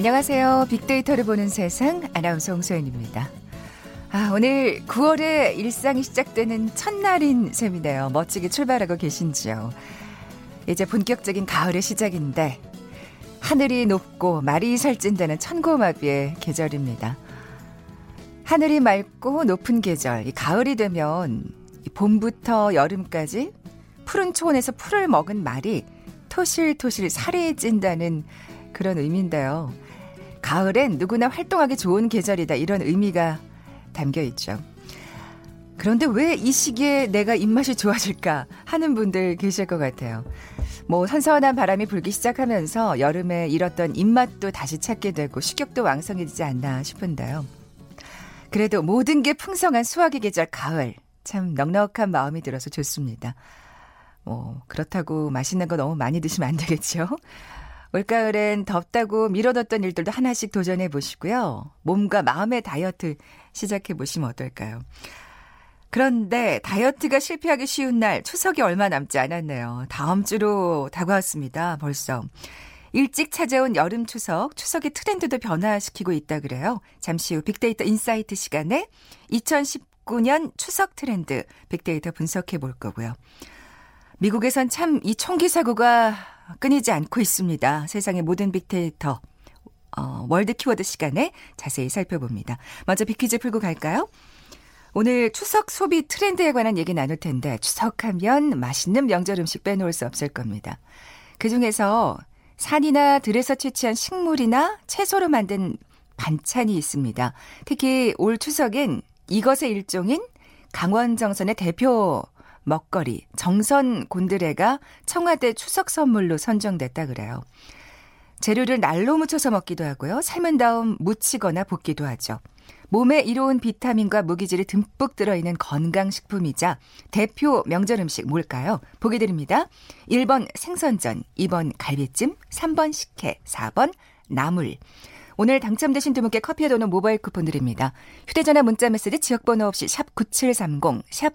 안녕하세요. 빅데이터를 보는 세상 아나운서 홍소연입니다. 아, 오늘 9월에 일상이 시작되는 첫날인 셈이네요. 멋지게 출발하고 계신지요. 이제 본격적인 가을의 시작인데 하늘이 높고 말이 살찐다는 천고마비의 계절입니다. 하늘이 맑고 높은 계절, 이 가을이 되면 봄부터 여름까지 푸른 초원에서 풀을 먹은 말이 토실토실 살이 찐다는 그런 의미인데요. 가을엔 누구나 활동하기 좋은 계절이다. 이런 의미가 담겨 있죠. 그런데 왜 이 시기에 내가 입맛이 좋아질까 하는 분들 계실 것 같아요. 뭐 선선한 바람이 불기 시작하면서 여름에 잃었던 입맛도 다시 찾게 되고 식욕도 왕성해지지 않나 싶은데요. 그래도 모든 게 풍성한 수확의 계절 가을 참 넉넉한 마음이 들어서 좋습니다. 뭐 그렇다고 맛있는 거 너무 많이 드시면 안 되겠죠. 올가을엔 덥다고 미뤄뒀던 일들도 하나씩 도전해 보시고요. 몸과 마음의 다이어트 시작해 보시면 어떨까요? 그런데 다이어트가 실패하기 쉬운 날 추석이 얼마 남지 않았네요. 다음 주로 다가왔습니다. 벌써. 일찍 찾아온 여름 추석, 추석의 트렌드도 변화시키고 있다 그래요. 잠시 후 빅데이터 insight 시간에 2019년 추석 트렌드 빅데이터 분석해 볼 거고요. 미국에선 참 이 총기 사고가 끊이지 않고 있습니다. 세상의 모든 빅데이터 어, world 키워드 시간에 자세히 살펴봅니다. 먼저 빅퀴즈 풀고 갈까요? 오늘 추석 소비 트렌드에 관한 얘기 나눌 텐데 추석하면 맛있는 명절 음식 빼놓을 수 없을 겁니다. 그중에서 산이나 들에서 채취한 식물이나 채소로 만든 반찬이 있습니다. 특히 올 추석엔 이것의 일종인 강원 정선의 대표 먹거리 정선 곤드레가 청와대 추석 선물로 선정됐다 그래요. 재료를 날로 묻혀서 먹기도 하고요. 삶은 다음 무치거나 볶기도 하죠. 몸에 이로운 비타민과 무기질이 듬뿍 들어있는 건강식품이자 대표 명절 음식 뭘까요? 보기 드립니다. 1번 생선전, 2번 갈비찜, 3번 식혜, 4번 나물. 오늘 당첨되신 두 분께 커피에 도는 모바일 쿠폰 드립니다. 휴대전화 문자 메시지 지역번호 없이 샵 9730, 샵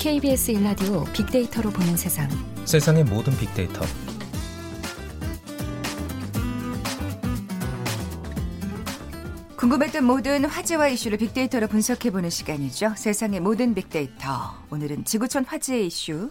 KBS 일라디오 빅데이터로 보는 세상. 세상의 모든 빅데이터. 궁금했던 모든 화제와 이슈를 빅데이터로 분석해보는 시간이죠. 세상의 모든 빅데이터. 오늘은 지구촌 화제의 이슈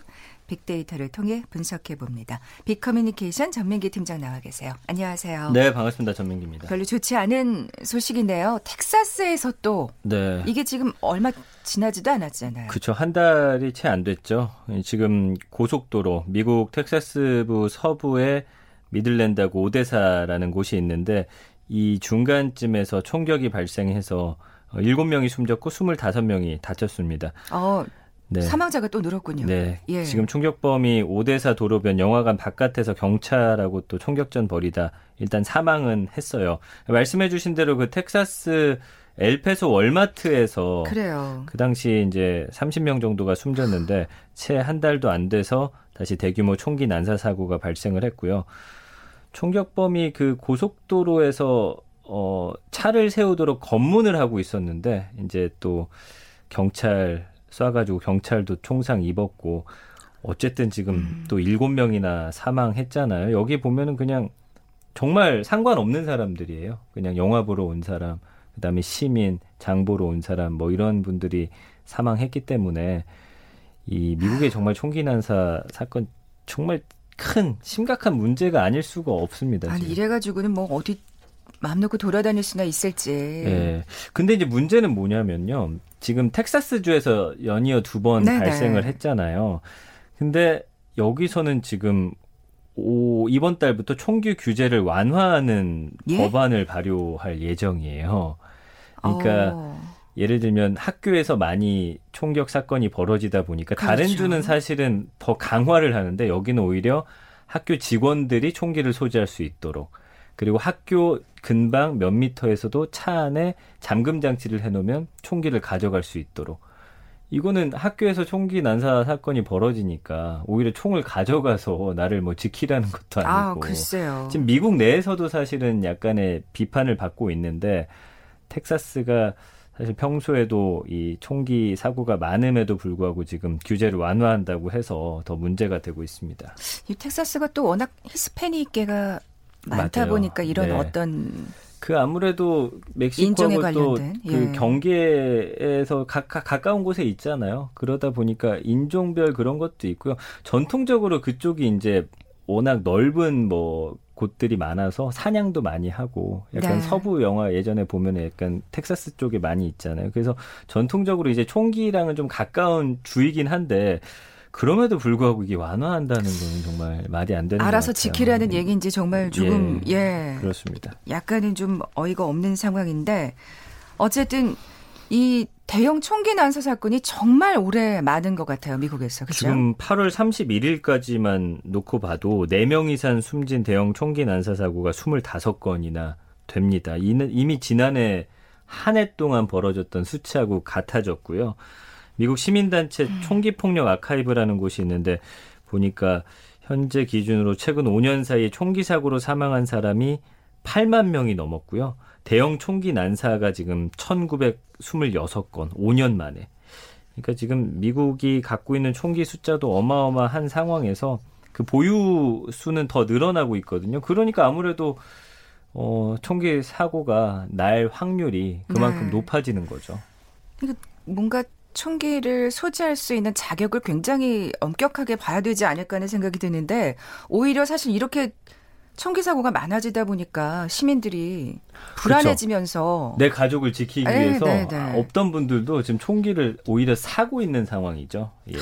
빅데이터를 통해 분석해 봅니다. 빅커뮤니케이션 전민기 팀장 나와 계세요. 안녕하세요. 네, 반갑습니다. 전민기입니다. 별로 좋지 않은 소식이네요. 텍사스에서 또 네. 이게 지금 얼마 지나지도 않았잖아요. 그렇죠. 한 달이 채 안 됐죠. 지금 고속도로 미국 텍사스부 서부의 미들랜드하고 오데사라는 곳이 있는데 이 중간쯤에서 총격이 발생해서 7명이 숨졌고 25명이 다쳤습니다. 어, 네. 사망자가 또 늘었군요. 네. 예. 지금 총격범이 오대사 도로변 영화관 바깥에서 경찰하고 또 총격전 벌이다 일단 사망은 했어요. 말씀해 주신 대로 그 텍사스 엘페소 월마트에서 그래요. 그 당시 이제 30명 정도가 숨졌는데 채 한 달도 안 돼서 다시 대규모 총기 난사 사고가 발생을 했고요. 총격범이 그 고속도로에서 어 차를 세우도록 검문을 하고 있었는데 이제 또 경찰 쏴가지고 경찰도 총상 입었고 어쨌든 지금 음. 또 일곱 명이나 사망했잖아요. 여기 보면은 그냥 정말 상관없는 사람들이에요. 그냥 영화 보러 온 사람, 그다음에 시민, 장 보러 온 사람 뭐 이런 분들이 사망했기 때문에 이 미국의 정말 총기 난사 사건 정말 큰 심각한 문제가 아닐 수가 없습니다. 아니 지금. 이래가지고는 뭐 어디 마음 놓고 돌아다닐 수나 있을지. 네. 근데 이제 문제는 뭐냐면요. 지금 텍사스주에서 연이어 두 번 발생을 했잖아요. 근데 여기서는 지금 오, 이번 달부터 총기 규제를 완화하는 예? 법안을 발효할 예정이에요. 그러니까 어. 예를 들면 학교에서 많이 총격 사건이 벌어지다 보니까 그렇죠. 다른 주는 사실은 더 강화를 하는데 여기는 오히려 학교 직원들이 총기를 소지할 수 있도록 그리고 학교 근방 몇 미터에서도 차 안에 잠금 장치를 해놓으면 총기를 가져갈 수 있도록. 이거는 학교에서 총기 난사 사건이 벌어지니까 오히려 총을 가져가서 나를 뭐 지키라는 것도 아니고. 아, 글쎄요. 지금 미국 내에서도 사실은 약간의 비판을 받고 있는데 텍사스가 사실 평소에도 이 총기 사고가 많음에도 불구하고 지금 규제를 완화한다고 해서 더 문제가 되고 있습니다. 이 텍사스가 또 워낙 히스패닉계가 많다 맞아요. 보니까 이런 네. 어떤 그 아무래도 멕시코하고 또 관련된, 그 예. 경계에서 가, 가, 가 까운 곳에 있잖아요. 그러다 보니까 인종별 그런 것도 있고요. 전통적으로 그쪽이 이제 워낙 넓은 뭐 곳들이 많아서 사냥도 많이 하고 약간 네. 서부 영화 예전에 보면 약간 텍사스 쪽에 많이 있잖아요. 그래서 전통적으로 이제 총기랑은 좀 가까운 주이긴 한데 그럼에도 불구하고 이게 완화한다는 거는 정말 말이 안 되는 알아서. 지키라는 얘기인지 정말 조금 예, 그렇습니다. 약간은 좀 어이가 없는 상황인데 어쨌든 이 대형 총기 난사 사건이 정말 오래 많은 것 같아요 미국에서 그렇죠? 지금 8월 31일까지만 놓고 봐도 4명 이상 숨진 대형 총기 난사 사고가 25건이나 됩니다. 이미 지난해 한 해 동안 벌어졌던 수치하고 같아졌고요. 미국 시민단체 총기폭력 아카이브라는 곳이 있는데 보니까 현재 기준으로 최근 5년 사이에 총기 사고로 사망한 사람이 8만 명이 넘었고요. 대형 총기 난사가 지금 1926건 5년 만에. 그러니까 지금 미국이 갖고 있는 총기 숫자도 어마어마한 상황에서 그 보유 수는 더 늘어나고 있거든요. 그러니까 아무래도 어, 총기 사고가 날 확률이 그만큼 네. 높아지는 거죠. 그러니까 뭔가 총기를 소지할 수 있는 자격을 굉장히 엄격하게 봐야 되지 않을까 하는 생각이 드는데 오히려 사실 이렇게 총기 사고가 많아지다 보니까 시민들이 불안해지면서 내 가족을 지키기 네, 위해서 네, 네. 없던 분들도 지금 총기를 오히려 사고 있는 상황이죠. 예.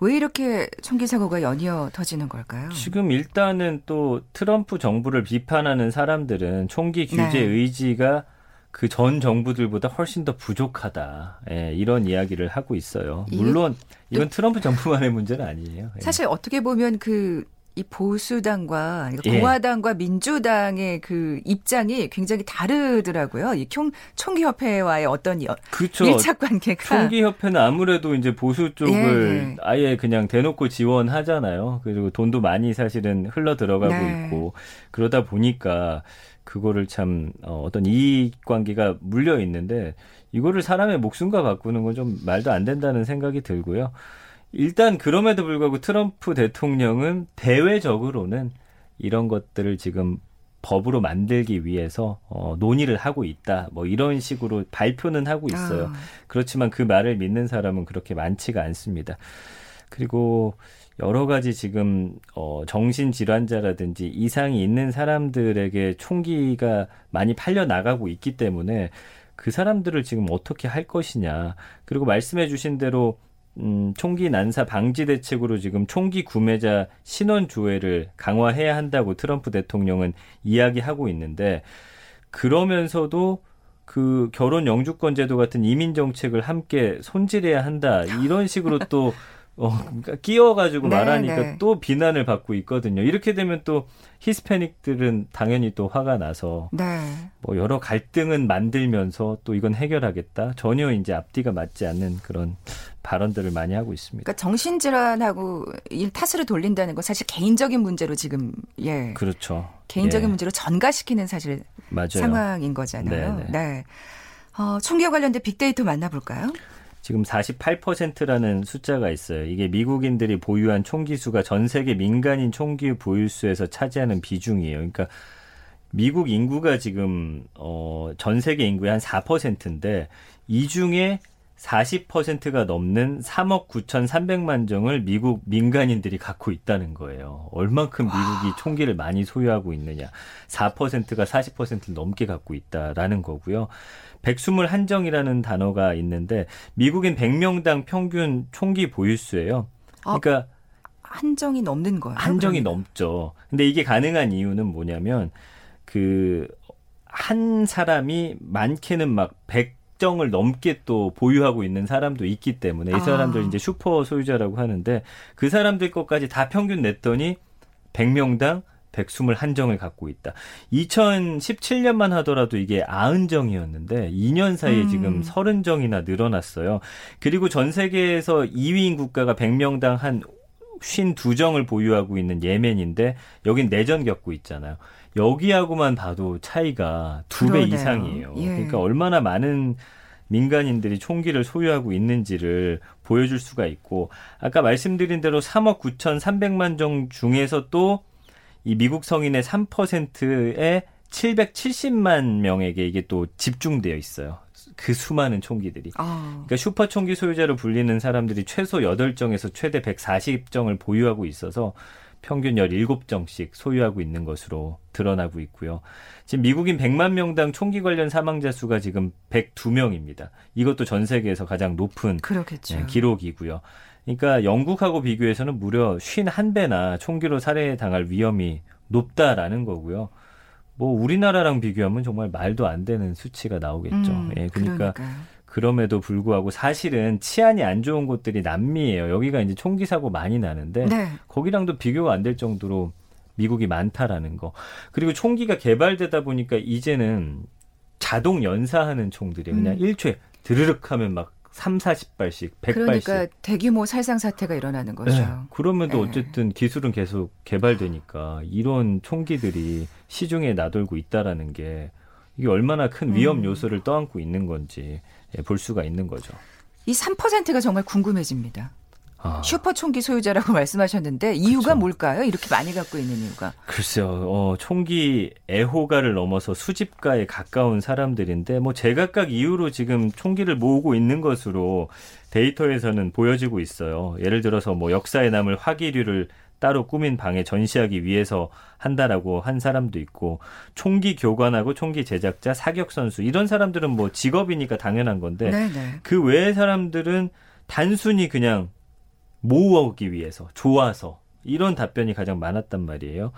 왜 이렇게 총기 사고가 연이어 터지는 걸까요? 지금 일단은 또 트럼프 정부를 비판하는 사람들은 총기 규제 네. 의지가 그 전 정부들보다 훨씬 더 부족하다. 예, 이런 이야기를 하고 있어요. 물론 이건 트럼프 정부만의 문제는 아니에요. 예. 사실 어떻게 보면 그 이 보수당과 그러니까 예. 공화당과 민주당의 그 입장이 굉장히 다르더라고요. 이 총, 총기협회와의 어떤 여-. 밀착 관계가 총기 협회는 아무래도 이제 보수 쪽을 예. 아예 그냥 대놓고 지원하잖아요. 그리고 돈도 많이 사실은 흘러 들어가고 네. 있고 그러다 보니까 그거를 참 어, 어떤 이익 관계가 물려 있는데 이거를 사람의 목숨과 바꾸는 건 좀 말도 안 된다는 생각이 들고요. 일단 그럼에도 불구하고 트럼프 대통령은 대외적으로는 이런 것들을 지금 법으로 만들기 위해서 어, 논의를 하고 있다. 뭐 이런 식으로 발표는 하고 있어요. 아, 그렇지만 그 말을 믿는 사람은 그렇게 많지가 않습니다. 그리고 여러 가지 지금 어 정신 질환자라든지 이상이 있는 사람들에게 총기가 많이 팔려 나가고 있기 때문에 그 사람들을 지금 어떻게 할 것이냐. 그리고 말씀해 주신 대로 음, 총기 난사 방지 대책으로 지금 총기 구매자 신원 조회를 강화해야 한다고 트럼프 대통령은 이야기하고 있는데 그러면서도 그 결혼 영주권 제도 같은 이민 정책을 함께 손질해야 한다 이런 식으로 또 어, 그러니까 끼워가지고 네, 말하니까 네. 또 비난을 받고 있거든요. 이렇게 되면 또 히스패닉들은 당연히 또 화가 나서 네. 뭐 여러 갈등은 만들면서 또 이건 해결하겠다 전혀 이제 앞뒤가 맞지 않는 그런 발언들을 많이 하고 있습니다. 그러니까 정신질환하고 일 탓으로 돌린다는 건 사실 개인적인 문제로 지금 예 그렇죠. 개인적인 예, 문제로 전가시키는 사실 맞아요. 상황인 거잖아요. 네, 네. 네. 어, 총기와 관련된 빅데이터 만나볼까요? 지금 48%라는 숫자가 있어요. 이게 미국인들이 보유한 총기 수가 전 세계 민간인 총기 보유수에서 차지하는 비중이에요. 그러니까 미국 인구가 지금 어, 전 세계 인구의 한 4%인데 이 중에 40%가 넘는 3억 9,300만 정을 미국 민간인들이 갖고 있다는 거예요. 얼만큼 미국이 총기를 많이 소유하고 있느냐. 4%가 40%를 넘게 갖고 있다라는 거고요. 121정이라는 단어가 있는데 미국인 100명당 평균 총기 보유수예요. 그러니까 한정이 넘는 거예요. 한정이 그러면? 넘죠. 근데 이게 가능한 이유는 뭐냐면 그 한 사람이 많게는 막 100정을 넘게 또 보유하고 있는 사람도 있기 때문에 이 아. 사람들 이제 슈퍼 소유자라고 하는데 그 사람들 것까지 다 평균 냈더니 100명당 121정을 갖고 있다. 2017년만 하더라도 이게 90정이었는데 2년 사이에 음. 지금 30정이나 늘어났어요. 그리고 전 세계에서 2위인 국가가 100명당 한 52정을 보유하고 있는 예멘인데 여긴 내전 겪고 있잖아요. 여기하고만 봐도 차이가 두 배. 이상이에요. 예. 그러니까 얼마나 많은 민간인들이 총기를 소유하고 있는지를 보여줄 수가 있고 아까 말씀드린 대로 3억 9,300만 정 중에서 또 이 미국 성인의 3%에 770만 명에게 이게 또 집중되어 있어요. 그 수많은 총기들이. 아, 그러니까 슈퍼 총기 소유자로 불리는 사람들이 최소 8정에서 최대 140정을 보유하고 있어서 평균 17정씩 소유하고 있는 것으로 드러나고 있고요. 지금 미국인 100만 명당 총기 관련 사망자 수가 지금 102명입니다. 이것도 전 세계에서 가장 높은 그렇겠죠. 네, 기록이고요. 그러니까 영국하고 비교해서는 무려 51배나 총기로 살해당할 위험이 높다라는 거고요. 뭐 우리나라랑 비교하면 정말 말도 안 되는 수치가 나오겠죠. 음, 예, 그러니까 그러니까요. 그럼에도 불구하고 사실은 치안이 안 좋은 곳들이 남미예요. 여기가 이제 총기 사고 많이 나는데 네. 거기랑도 비교가 안 될 정도로 미국이 많다라는 거. 그리고 총기가 개발되다 보니까 이제는 자동 연사하는 총들이 그냥 음. 일초에 드르륵 하면 막 3, 40발씩, 100발씩. 그러니까 대규모 살상 사태가 일어나는 거죠. 네. 그러면도 네. 어쨌든 기술은 계속 개발되니까 이런 총기들이 시중에 나돌고 있다라는 게 이게 얼마나 큰 위험 음. 요소를 떠안고 있는 건지 예, 볼 수가 있는 거죠. 이 3%가 정말 궁금해집니다. 아, 슈퍼 총기 소유자라고 말씀하셨는데 이유가 그쵸. 뭘까요? 이렇게 많이 갖고 있는 이유가. 글쎄요, 어, 총기 애호가를 넘어서 수집가에 가까운 사람들인데, 뭐, 제각각 이유로 지금 총기를 모으고 있는 것으로 데이터에서는 보여지고 있어요. 예를 들어서 뭐, 역사에 남을 화기류를 따로 꾸민 방에 전시하기 위해서 한다라고 한 사람도 있고, 총기 교관하고 총기 제작자, 사격 선수, 이런 사람들은 뭐, 직업이니까 당연한 건데, 네, 네. 그 외의 사람들은 단순히 그냥 모으기 위해서 좋아서 이런 답변이 가장 많았단 말이에요.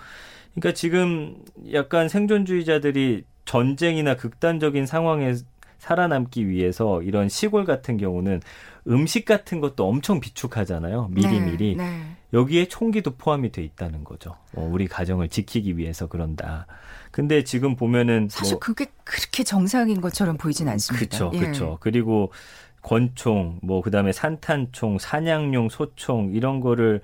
그러니까 지금 약간 생존주의자들이 전쟁이나 극단적인 상황에 살아남기 위해서 이런 시골 같은 경우는 음식 같은 것도 엄청 비축하잖아요. 미리미리. 네, 네. 여기에 총기도 포함이 돼 있다는 거죠. 어, 우리 가정을 지키기 위해서 그런다. 근데 지금 보면은 사실 뭐 그게 그렇게 정상인 것처럼 보이진 않습니다. 그렇죠, 예. 그렇죠. 그리고 권총, 뭐 그다음에 산탄총, 사냥용 소총 이런 거를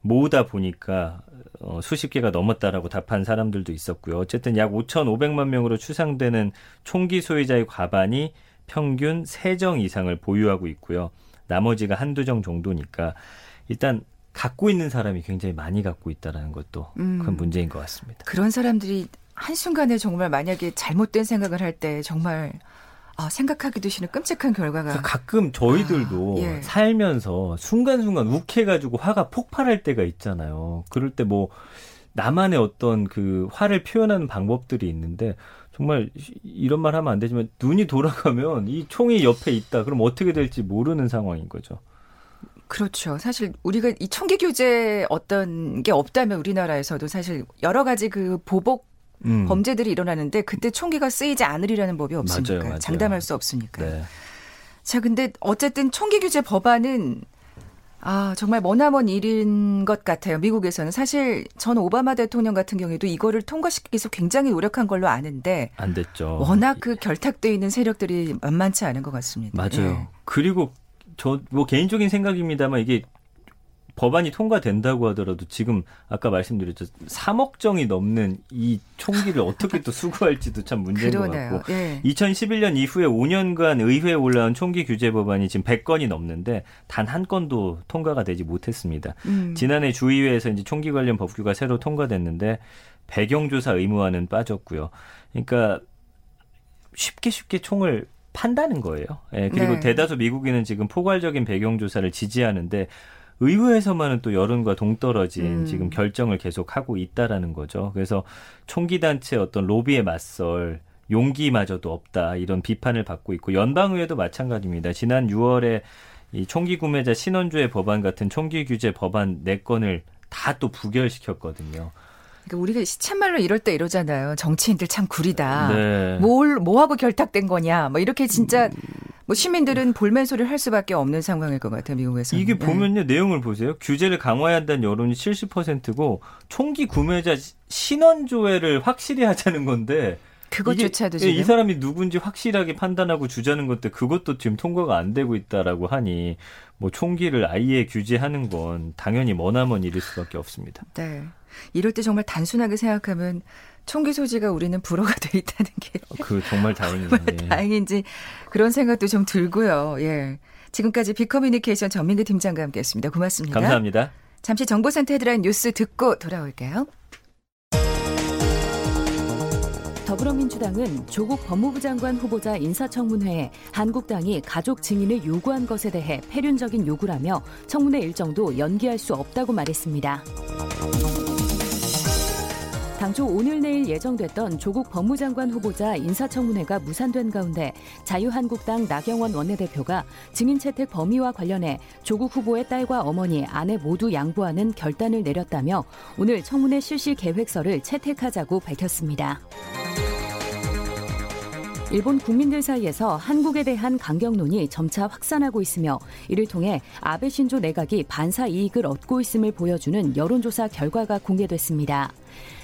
모으다 보니까 어, 수십 개가 넘었다라고 답한 사람들도 있었고요. 어쨌든 약 5,500만 명으로 추상되는 총기 소유자의 과반이 평균 3정 이상을 보유하고 있고요. 나머지가 한두 정 정도니까 일단 갖고 있는 사람이 굉장히 많이 갖고 있다라는 것도 음. 큰 문제인 것 같습니다. 그런 사람들이 한순간에 정말 만약에 잘못된 생각을 할 때 정말 아, 생각하기도 싫은 끔찍한 결과가 가끔 저희들도 아, 예. 살면서 순간순간 욱해가지고 화가 폭발할 때가 있잖아요. 그럴 때 뭐 나만의 어떤 그 화를 표현하는 방법들이 있는데 정말 이런 말 하면 안 되지만 눈이 돌아가면 이 총이 옆에 있다. 그럼 어떻게 될지 모르는 상황인 거죠. 그렇죠. 사실 우리가 이 총기 규제 어떤 게 없다면 우리나라에서도 사실 여러 가지 그 보복 음. 범죄들이 일어나는데 그때 총기가 쓰이지 않으리라는 법이 없으니까 맞아요, 맞아요. 장담할 수 없으니까. 네. 자, 근데 어쨌든 총기 규제 법안은 아, 정말 머나먼 일인 것 같아요. 미국에서는 사실 전 오바마 대통령 같은 경우에도 이거를 통과시키기 위해서 굉장히 노력한 걸로 아는데 안 됐죠. 워낙 그 결탁돼 있는 세력들이 만만치 않은 것 같습니다. 맞아요. 예. 그리고 저 뭐 개인적인 생각입니다만 이게 법안이 통과된다고 하더라도 지금 아까 말씀드렸죠 3억 정이 넘는 이 총기를 어떻게 또 수거할지도 참 문제인 것 그러네요. 같고 예. 2011년 이후에 5년간 의회에 올라온 총기 규제 법안이 지금 100건이 넘는데 단 한 건도 통과가 되지 못했습니다. 음. 지난해 주의회에서 이제 총기 관련 법규가 새로 통과됐는데 배경 조사 의무화는 빠졌고요. 그러니까 쉽게 쉽게 총을 판다는 거예요. 예, 그리고 네. 대다수 미국인은 지금 포괄적인 배경 조사를 지지하는데 의회에서만은 또 여론과 동떨어진 음. 지금 결정을 계속 하고 있다라는 거죠. 그래서 총기 단체 어떤 로비에 맞설 용기마저도 없다 이런 비판을 받고 있고 연방의회도 마찬가지입니다. 지난 6월에 이 총기 구매자 신원조회 법안 같은 총기 규제 법안 4건을 다 또 부결시켰거든요. 그러니까 우리가 시쳇말로 이럴 때 이러잖아요. 정치인들 참 구리다. 네. 뭘, 뭐하고 결탁된 거냐. 뭐 이렇게 진짜 뭐 시민들은 볼멘 소리를 할 수밖에 없는 상황일 것 같아요, 미국에서. 이게 보면요, 내용을 보세요. 규제를 강화해야 한다는 여론이 70%고 총기 구매자 신원 조회를 확실히 하자는 건데 그것조차도 이게, 예, 이 사람이 누군지 확실하게 판단하고 주자는 것도 그것도 지금 통과가 안 되고 있다라고 하니 뭐 총기를 아예 규제하는 건 당연히 머나먼 일일 수밖에 없습니다. 네. 이럴 때 정말 단순하게 생각하면 총기 소지가 우리는 불허가 돼 있다는 게 그 정말 다행이에요. 예. 다행인지 그런 생각도 좀 들고요. 예. 지금까지 비커뮤니케이션 전민기 팀장과 함께했습니다. 고맙습니다. 감사합니다. 잠시 정보센터 헤드라인 뉴스 듣고 돌아올게요. 더불어민주당은 조국 법무부 장관 후보자 인사청문회에 한국당이 가족 증인을 요구한 것에 대해 폐륜적인 요구라며 청문회 일정도 연기할 수 없다고 말했습니다. 당초 오늘 내일 예정됐던 조국 법무장관 후보자 인사청문회가 무산된 가운데 자유한국당 나경원 원내대표가 증인 채택 범위와 관련해 조국 후보의 딸과 어머니, 아내 모두 양보하는 결단을 내렸다며 오늘 청문회 실시 계획서를 채택하자고 밝혔습니다. 일본 국민들 사이에서 한국에 대한 강경론이 점차 확산하고 있으며 이를 통해 아베 신조 내각이 반사 이익을 얻고 있음을 보여주는 여론조사 결과가 공개됐습니다.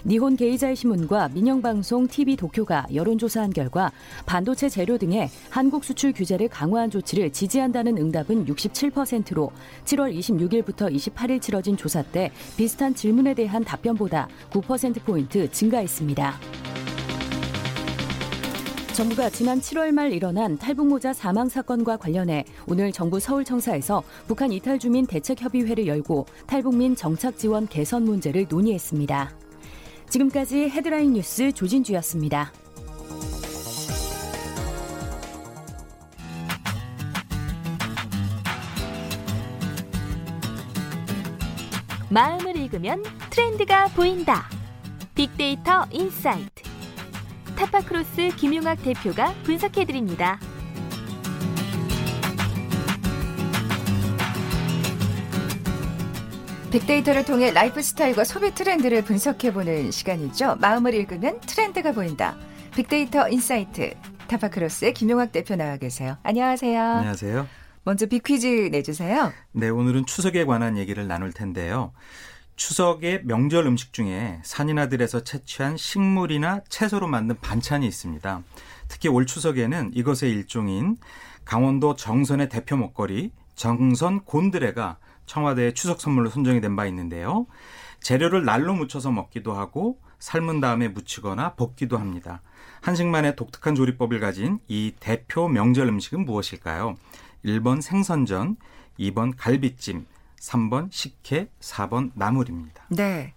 니혼 게이자의 신문과 민영방송 TV 도쿄가 여론조사한 결과 반도체 재료 등의 한국 수출 규제를 강화한 조치를 지지한다는 응답은 67%로 7월 26일부터 28일 치러진 조사 때 비슷한 질문에 대한 답변보다 9%포인트 증가했습니다. 정부가 지난 7월 말 일어난 탈북모자 사망 사건과 관련해 오늘 정부 서울청사에서 북한 이탈 주민 대책협의회를 열고 탈북민 정착 지원 개선 문제를 논의했습니다. 지금까지 헤드라인 뉴스 조진주였습니다. 마음을 읽으면 트렌드가 보인다. 빅데이터 insight. 타파크로스 김용학 대표가 분석해드립니다. 빅데이터를 통해 라이프 스타일과 소비 트렌드를 분석해보는 시간이죠. 마음을 읽으면 트렌드가 보인다. 빅데이터 insight. 타파크로스의 김용학 대표 나와 계세요. 안녕하세요. 안녕하세요. 먼저 빅퀴즈 내주세요. 네, 오늘은 추석에 관한 얘기를 나눌 텐데요. 추석의 명절 음식 중에 산이나 들에서 채취한 식물이나 채소로 만든 반찬이 있습니다. 특히 올 추석에는 이것의 일종인 강원도 정선의 대표 먹거리 정선 곤드레가 청와대의 추석 선물로 선정이 된 바 있는데요. 재료를 날로 묻혀서 먹기도 하고 삶은 다음에 무치거나 볶기도 합니다. 한식만의 독특한 조리법을 가진 이 대표 명절 음식은 무엇일까요? 1번 생선전, 2번 갈비찜, 3번 식혜, 4번 나물입니다. 네.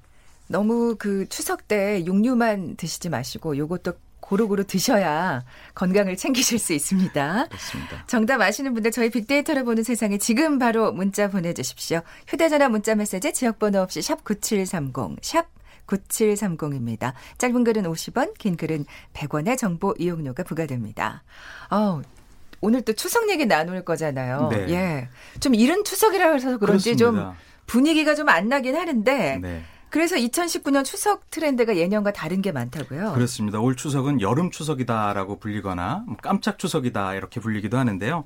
너무 그 추석 때 육류만 드시지 마시고 요것도 고루고루 드셔야 건강을 챙기실 수 있습니다. 그렇습니다. 정답 아시는 분들 저희 빅데이터를 보는 세상에 지금 바로 문자 보내주십시오. 휴대전화 문자 메시지 지역번호 없이 샵 9730, 샵 9730입니다. 짧은 글은 50원, 긴 글은 100원의 정보 이용료가 부과됩니다. 어, 오늘 또 추석 얘기 나눌 거잖아요. 네. 예. 좀 이른 추석이라 해서 그런지 좀 그렇습니다. 분위기가 좀 안 나긴 하는데 네. 그래서 2019년 추석 트렌드가 예년과 다른 게 많다고요. 그렇습니다. 올 추석은 여름 추석이다라고 불리거나 뭐 깜짝 추석이다 이렇게 불리기도 하는데요.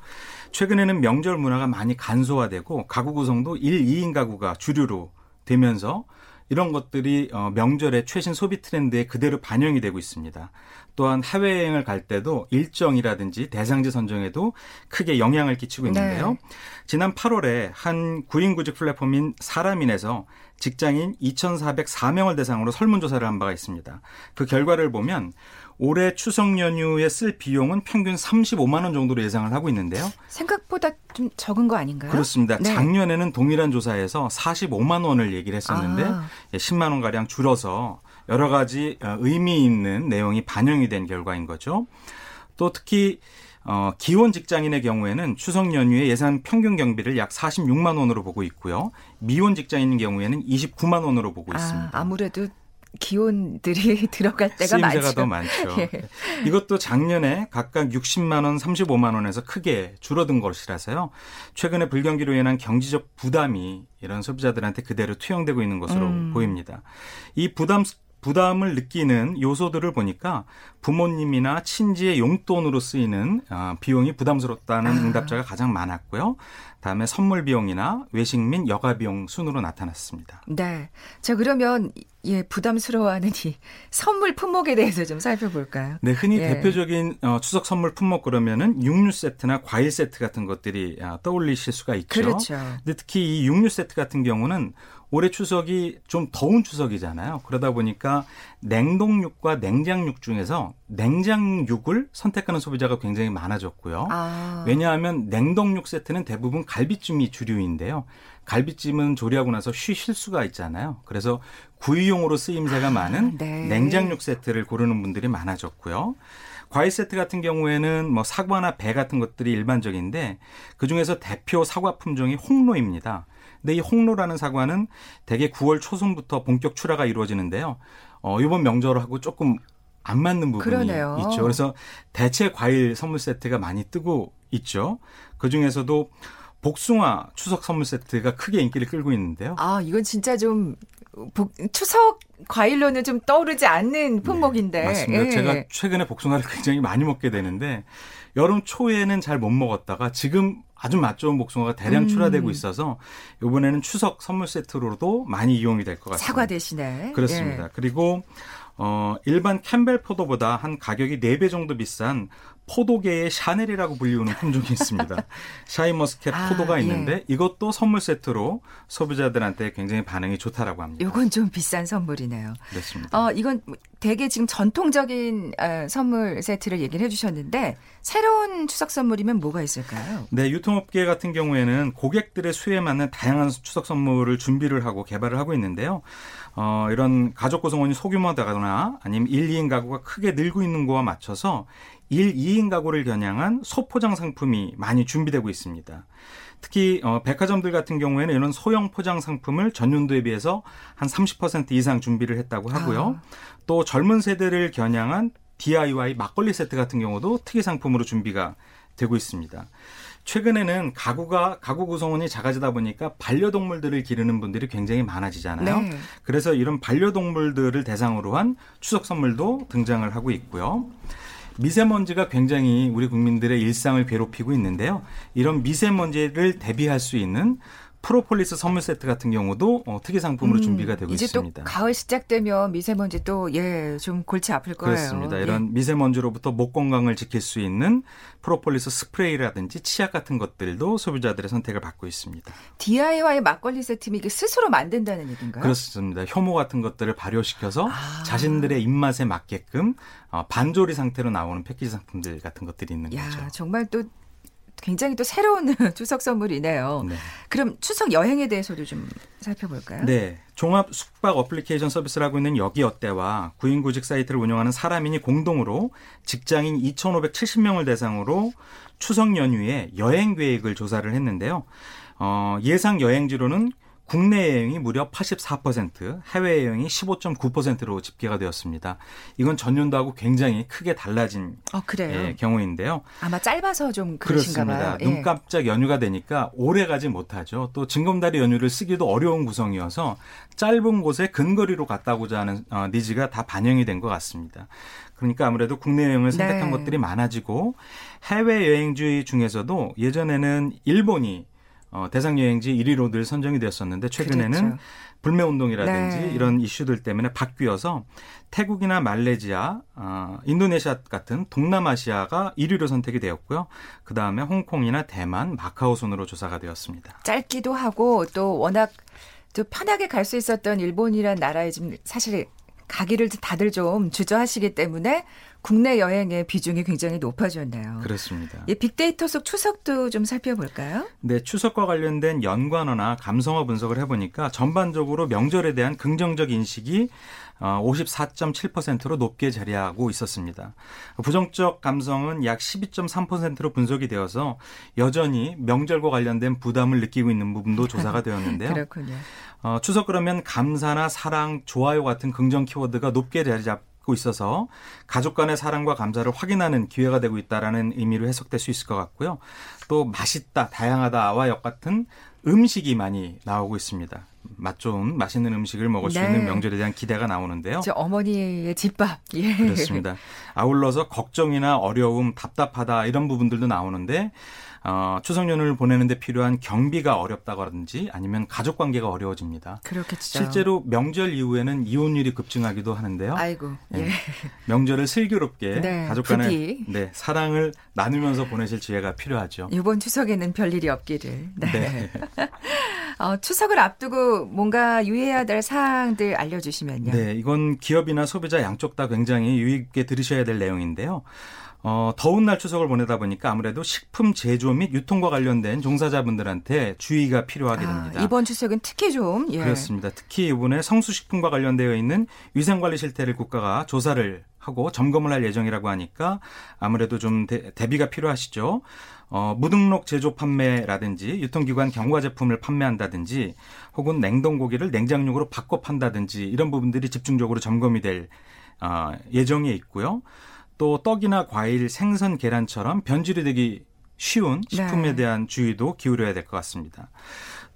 최근에는 명절 문화가 많이 간소화되고 가구 구성도 1, 2인 가구가 주류로 되면서 이런 것들이 어, 명절의 최신 소비 트렌드에 그대로 반영이 되고 있습니다. 또한 해외여행을 갈 때도 일정이라든지 대상지 선정에도 크게 영향을 끼치고 있는데요. 네. 지난 8월에 한 구인구직 플랫폼인 사람인에서 직장인 2,404명을 대상으로 설문조사를 한 바가 있습니다. 그 결과를 보면 올해 추석 연휴에 쓸 비용은 평균 35만 원 정도로 예상을 하고 있는데요. 생각보다 좀 적은 거 아닌가요? 그렇습니다. 네. 작년에는 동일한 조사에서 45만 원을 얘기를 했었는데 아. 예, 10만 원 가량 줄어서 여러 가지 어, 의미 있는 내용이 반영이 된 결과인 거죠. 또 특히 어, 기혼 직장인의 경우에는 추석 연휴에 예산 평균 경비를 약 46만 원으로 보고 있고요. 미혼 직장인의 경우에는 29만 원으로 보고 있습니다. 아, 아무래도 기혼들이 들어갈 때가 많죠. 더 많죠. 예. 이것도 작년에 각각 60만 원, 35만 원에서 크게 줄어든 것이라서요. 최근에 불경기로 인한 경제적 부담이 이런 소비자들한테 그대로 투영되고 있는 것으로 음. 보입니다. 이 부담 부담을 느끼는 요소들을 보니까 부모님이나 친지의 용돈으로 쓰이는 어, 비용이 부담스럽다는 아. 응답자가 가장 많았고요. 다음에 선물 비용이나 외식 및 여가 비용 순으로 나타났습니다. 네. 자, 그러면 예, 부담스러워하는 이 선물 품목에 대해서 좀 살펴볼까요? 네, 흔히 예. 대표적인 어, 추석 선물 품목 그러면은 육류 세트나 과일 세트 같은 것들이 아, 떠올리실 수가 있죠. 그렇죠. 근데 특히 이 육류 세트 같은 경우는 올해 추석이 좀 더운 추석이잖아요. 그러다 보니까 냉동육과 냉장육 중에서 냉장육을 선택하는 소비자가 굉장히 많아졌고요. 아. 왜냐하면 냉동육 세트는 대부분 갈비찜이 주류인데요. 갈비찜은 조리하고 나서 쉬실 수가 있잖아요. 그래서 구이용으로 쓰임새가 많은 네. 냉장육 세트를 고르는 분들이 많아졌고요. 과일 세트 같은 경우에는 뭐 사과나 배 같은 것들이 일반적인데 그 중에서 대표 사과 품종이 홍로입니다. 근데 이 홍로라는 사과는 대개 9월 초순부터 본격 출하가 이루어지는데요. 어, 이번 명절하고 조금 안 맞는 부분이 그러네요. 있죠. 그래서 대체 과일 선물 세트가 많이 뜨고 있죠. 그 중에서도 복숭아 추석 선물 세트가 크게 인기를 끌고 있는데요. 아, 이건 진짜 좀 복- 추석 과일로는 좀 떠오르지 않는 품목인데. 네, 맞습니다. 예. 제가 최근에 복숭아를 굉장히 많이 먹게 되는데 여름 초에는 잘 못 먹었다가 지금 아주 맛 좋은 복숭아가 대량 음. 출하되고 있어서 이번에는 추석 선물 세트로도 많이 이용이 될 것 같습니다. 사과 대신에. 그렇습니다. 예. 그리고 어 일반 캠벨 포도보다 한 가격이 4배 정도 비싼 포도계의 샤넬이라고 불리우는 품종이 있습니다. 샤인머스켓 아, 포도가 예. 있는데 이것도 선물 세트로 소비자들한테 굉장히 반응이 좋다라고 합니다. 요건 좀 비싼 선물이네요. 그렇습니다. 어, 이건 되게 지금 전통적인 어, 선물 세트를 얘기를 해주셨는데 새로운 추석 선물이면 뭐가 있을까요? 네, 유통업계 같은 경우에는 고객들의 수요에 맞는 다양한 추석 선물을 준비를 하고 개발을 하고 있는데요. 어, 이런 가족 구성원이 소규모다거나 아니면 1, 2인 가구가 크게 늘고 있는 거와 맞춰서 1, 2인 가구를 겨냥한 소포장 상품이 많이 준비되고 있습니다. 특히 어, 백화점들 같은 경우에는 이런 소형 포장 상품을 전년도에 비해서 한 30% 이상 준비를 했다고 하고요. 아. 또 젊은 세대를 겨냥한 DIY 막걸리 세트 같은 경우도 특이 상품으로 준비가 되고 있습니다. 최근에는 가구가 가구 구성원이 작아지다 보니까 반려동물들을 기르는 분들이 굉장히 많아지잖아요. 네. 그래서 이런 반려동물들을 대상으로 한 추석 선물도 등장을 하고 있고요. 미세먼지가 굉장히 우리 국민들의 일상을 괴롭히고 있는데요. 이런 미세먼지를 대비할 수 있는 프로폴리스 선물 세트 같은 경우도 어, 특이 상품으로 음, 준비가 되고 이제 있습니다. 또 가을 시작되면 미세먼지 또 예 좀 골치 아플 거예요. 그렇습니다. 예. 이런 미세먼지로부터 목 건강을 지킬 수 있는 프로폴리스 스프레이라든지 치약 같은 것들도 소비자들의 선택을 받고 있습니다. DIY 막걸리 세트면 이게 스스로 만든다는 얘기인가요? 그렇습니다. 효모 같은 것들을 발효시켜서 아. 자신들의 입맛에 맞게끔 어, 반조리 상태로 나오는 패키지 상품들 같은 것들이 있는 야 거죠. 정말 또 굉장히 또 새로운 추석 선물이네요. 네. 그럼 추석 여행에 대해서도 좀 살펴볼까요? 네. 종합 숙박 어플리케이션 서비스를 하고 있는 여기 어때와 구인구직 사이트를 운영하는 사람인이 공동으로 직장인 2,570명을 대상으로 추석 연휴에 여행 계획을 조사를 했는데요. 어, 예상 여행지로는 국내 여행이 무려 84%, 해외 여행이 15.9%로 집계가 되었습니다. 이건 전년도하고 굉장히 크게 달라진 어 그래요. 예, 경우인데요. 아마 짧아서 좀 그러신가 그렇습니다. 봐요. 예. 눈 깜짝 연휴가 되니까 오래 가지 못하죠. 또 징검다리 연휴를 쓰기도 어려운 구성이어서 짧은 곳에 근거리로 갔다고자 하는 어, 니즈가 다 반영이 된 것 같습니다. 그러니까 아무래도 국내 여행을 선택한 네. 것들이 많아지고 해외 여행지 중에서도 예전에는 일본이 어, 대상 여행지 1위로 늘 선정이 되었었는데 최근에는 그랬죠. 불매 운동이라든지 네. 이런 이슈들 때문에 바뀌어서 태국이나 말레이시아, 어, 인도네시아 같은 동남아시아가 1위로 선택이 되었고요. 그 다음에 홍콩이나 대만, 마카오 순으로 조사가 되었습니다. 짧기도 하고 또 워낙 또 편하게 갈 수 있었던 일본이란 나라에 지금 사실 가기를 다들 좀 주저하시기 때문에 국내 여행의 비중이 굉장히 높아졌네요. 그렇습니다. 이 빅데이터 속 추석도 좀 살펴볼까요? 네, 추석과 관련된 연관어나 감성어 분석을 해보니까 전반적으로 명절에 대한 긍정적 인식이 어, 54.7%로 높게 자리하고 있었습니다. 부정적 감성은 약 12.3%로 분석이 되어서 여전히 명절과 관련된 부담을 느끼고 있는 부분도 조사가 되었는데요. 그렇군요. 어, 추석 그러면 감사나 사랑, 좋아요 같은 긍정 키워드가 높게 자리 잡 고 있어서 가족 간의 사랑과 감사를 확인하는 기회가 되고 있다라는 의미로 해석될 수 있을 것 같고요. 또 맛있다, 다양하다와 역 같은 음식이 많이 나오고 있습니다. 맛 좋은 맛있는 음식을 먹을 수 네. 있는 명절에 대한 기대가 나오는데요. 저 어머니의 집밥. 예. 그렇습니다. 아울러서 걱정이나 어려움, 답답하다 이런 부분들도 나오는데 어, 추석 연휴를 보내는데 필요한 경비가 어렵다든지 아니면 가족 관계가 어려워집니다. 그렇겠죠. 실제로 명절 이후에는 이혼율이 급증하기도 하는데요. 아이고. 예. 예. 명절을 슬기롭게 네, 가족 간의. 네, 사랑을 나누면서 보내실 지혜가 필요하죠. 이번 추석에는 별일이 없기를. 네. 네. 어, 추석을 앞두고 뭔가 유의해야 될 사항들 알려주시면요. 네, 이건 기업이나 소비자 양쪽 다 굉장히 유익 있게 들으셔야 될 내용인데요. 어, 더운 날 추석을 보내다 보니까 아무래도 식품 제조 및 유통과 관련된 종사자분들한테 주의가 필요하게 됩니다. 아, 이번 추석은 특히 좀 예. 그렇습니다. 특히 이번에 성수식품과 관련되어 있는 위생관리 실태를 국가가 조사를 하고 점검을 할 예정이라고 하니까 아무래도 좀 대, 대비가 필요하시죠. 어, 무등록 제조 판매라든지 유통기관 경과 제품을 판매한다든지 혹은 냉동고기를 냉장육으로 바꿔 판다든지 이런 부분들이 집중적으로 점검이 될 어, 예정에 있고요. 또 떡이나 과일, 생선, 계란처럼 변질이 되기 쉬운 식품에 네. 대한 주의도 기울여야 될 것 같습니다.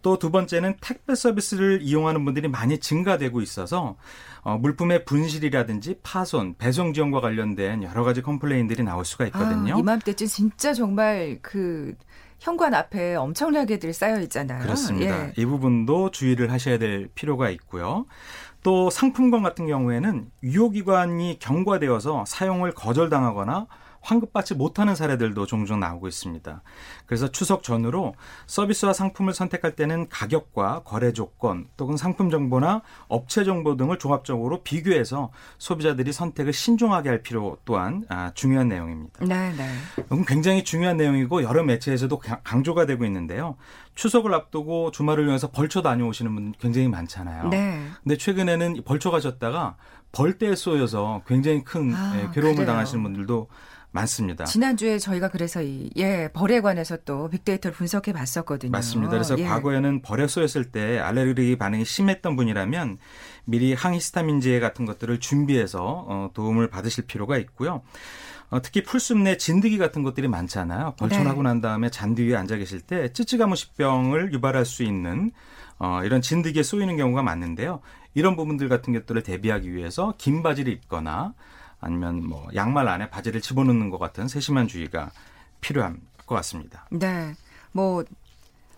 또 두 번째는 택배 서비스를 이용하는 분들이 많이 증가되고 있어서 어, 물품의 분실이라든지 파손, 배송 지원과 관련된 여러 가지 컴플레인들이 나올 수가 있거든요. 아, 이맘때쯤 진짜 정말 그 현관 앞에 엄청나게들 쌓여 있잖아요. 그렇습니다. 예. 이 부분도 주의를 하셔야 될 필요가 있고요. 또 상품권 같은 경우에는 유효기관이 경과되어서 사용을 거절당하거나 환급받지 못하는 사례들도 종종 나오고 있습니다. 그래서 추석 전후로 서비스와 상품을 선택할 때는 가격과 거래 조건, 또는 상품 정보나 업체 정보 등을 종합적으로 비교해서 소비자들이 선택을 신중하게 할 필요 또한 아, 중요한 내용입니다. 네, 네. 이건 굉장히 중요한 내용이고 여러 매체에서도 가- 강조가 되고 있는데요. 추석을 앞두고 주말을 이용해서 벌초 다녀오시는 분 굉장히 많잖아요. 네. 근데 최근에는 벌초 가셨다가 벌떼에 쏘여서 굉장히 큰 아, 예, 괴로움을 그래요. 당하시는 분들도 많습니다. 지난주에 저희가 그래서 이, 예, 벌에 관해서 또 빅데이터를 분석해 봤었거든요. 맞습니다. 그래서 예. 과거에는 벌에 쏘였을 때 알레르기 반응이 심했던 분이라면 미리 항히스타민제 같은 것들을 준비해서 어, 도움을 받으실 필요가 있고요. 어, 특히 풀숲 내 진드기 같은 것들이 많잖아요. 벌초나고 네. 난 다음에 잔디 위에 앉아 계실 때 찌찌가무시병을 유발할 수 있는 어, 이런 진드기에 쏘이는 경우가 많은데요. 이런 부분들 같은 것들을 대비하기 위해서 긴 바지를 입거나 아니면 뭐 양말 안에 바지를 집어넣는 것 같은 세심한 주의가 필요한 것 같습니다. 네. 뭐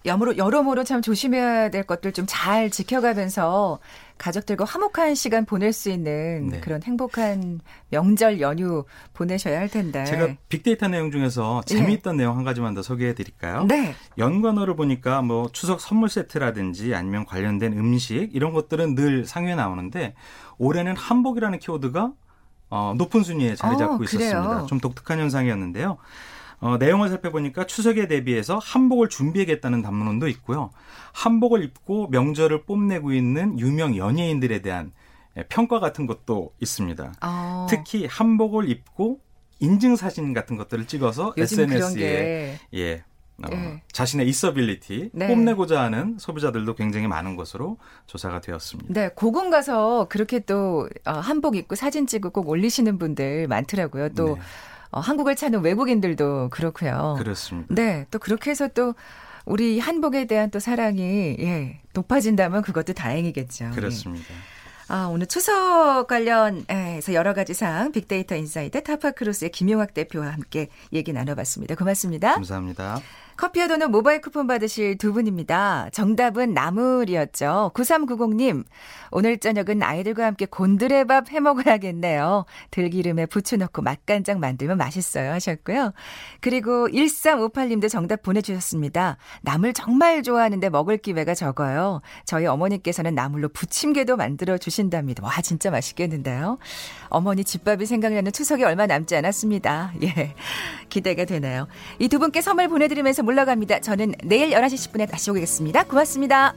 여러모로 여러모로 참 조심해야 될 것들 좀 잘 지켜가면서 가족들과 화목한 시간 보낼 수 있는 네. 그런 행복한 명절 연휴 보내셔야 할 텐데. 제가 빅데이터 내용 중에서 재미있던 내용 한 가지만 더 소개해 드릴까요? 네. 연관어를 보니까 뭐 추석 선물 세트라든지 아니면 관련된 음식 이런 것들은 늘 상위에 나오는데 올해는 한복이라는 키워드가 어, 높은 순위에 자리 어, 잡고 그래요. 있었습니다. 좀 독특한 현상이었는데요. 어, 내용을 살펴보니까 추석에 대비해서 한복을 준비하겠다는 담론도 있고요. 한복을 입고 명절을 뽐내고 있는 유명 연예인들에 대한 예, 평가 같은 것도 있습니다. 어, 특히 한복을 입고 인증 사진 같은 것들을 찍어서 SNS에 게 예. 어, 예. 자신의 있어빌리티 네. 뽐내고자 하는 소비자들도 굉장히 많은 것으로 조사가 되었습니다. 네, 고궁 가서 그렇게 또 어, 한복 입고 사진 찍고 꼭 올리시는 분들 많더라고요. 또 네, 어, 한국을 찾는 외국인들도 그렇고요. 그렇습니다. 네, 또 그렇게 해서 또 우리 한복에 대한 또 사랑이 예, 높아진다면 그것도 다행이겠죠. 예. 그렇습니다. 아, 오늘 추석 관련해서 여러 가지 사항 빅데이터 insight 타파크로스의 김용학 대표와 함께 얘기 나눠봤습니다. 고맙습니다. 감사합니다. 커피와 도넛 모바일 쿠폰 받으실 두 분입니다. 정답은 나물이었죠. 9390님, 오늘 저녁은 아이들과 함께 곤드레밥 해 먹어야겠네요. 들기름에 부추 넣고 맛간장 만들면 맛있어요. 하셨고요. 그리고 1358님도 정답 보내주셨습니다. 나물 정말 좋아하는데 먹을 기회가 적어요. 저희 어머니께서는 나물로 부침개도 만들어 주 신답니다. 와, 진짜 맛있겠는데요. 어머니 집밥이 생각나는 추석이 얼마 남지 않았습니다. 예. 기대가 되네요. 이 두 분께 선물 보내드리면서 물러갑니다. 저는 내일 11시 10분에 다시 오겠습니다. 고맙습니다.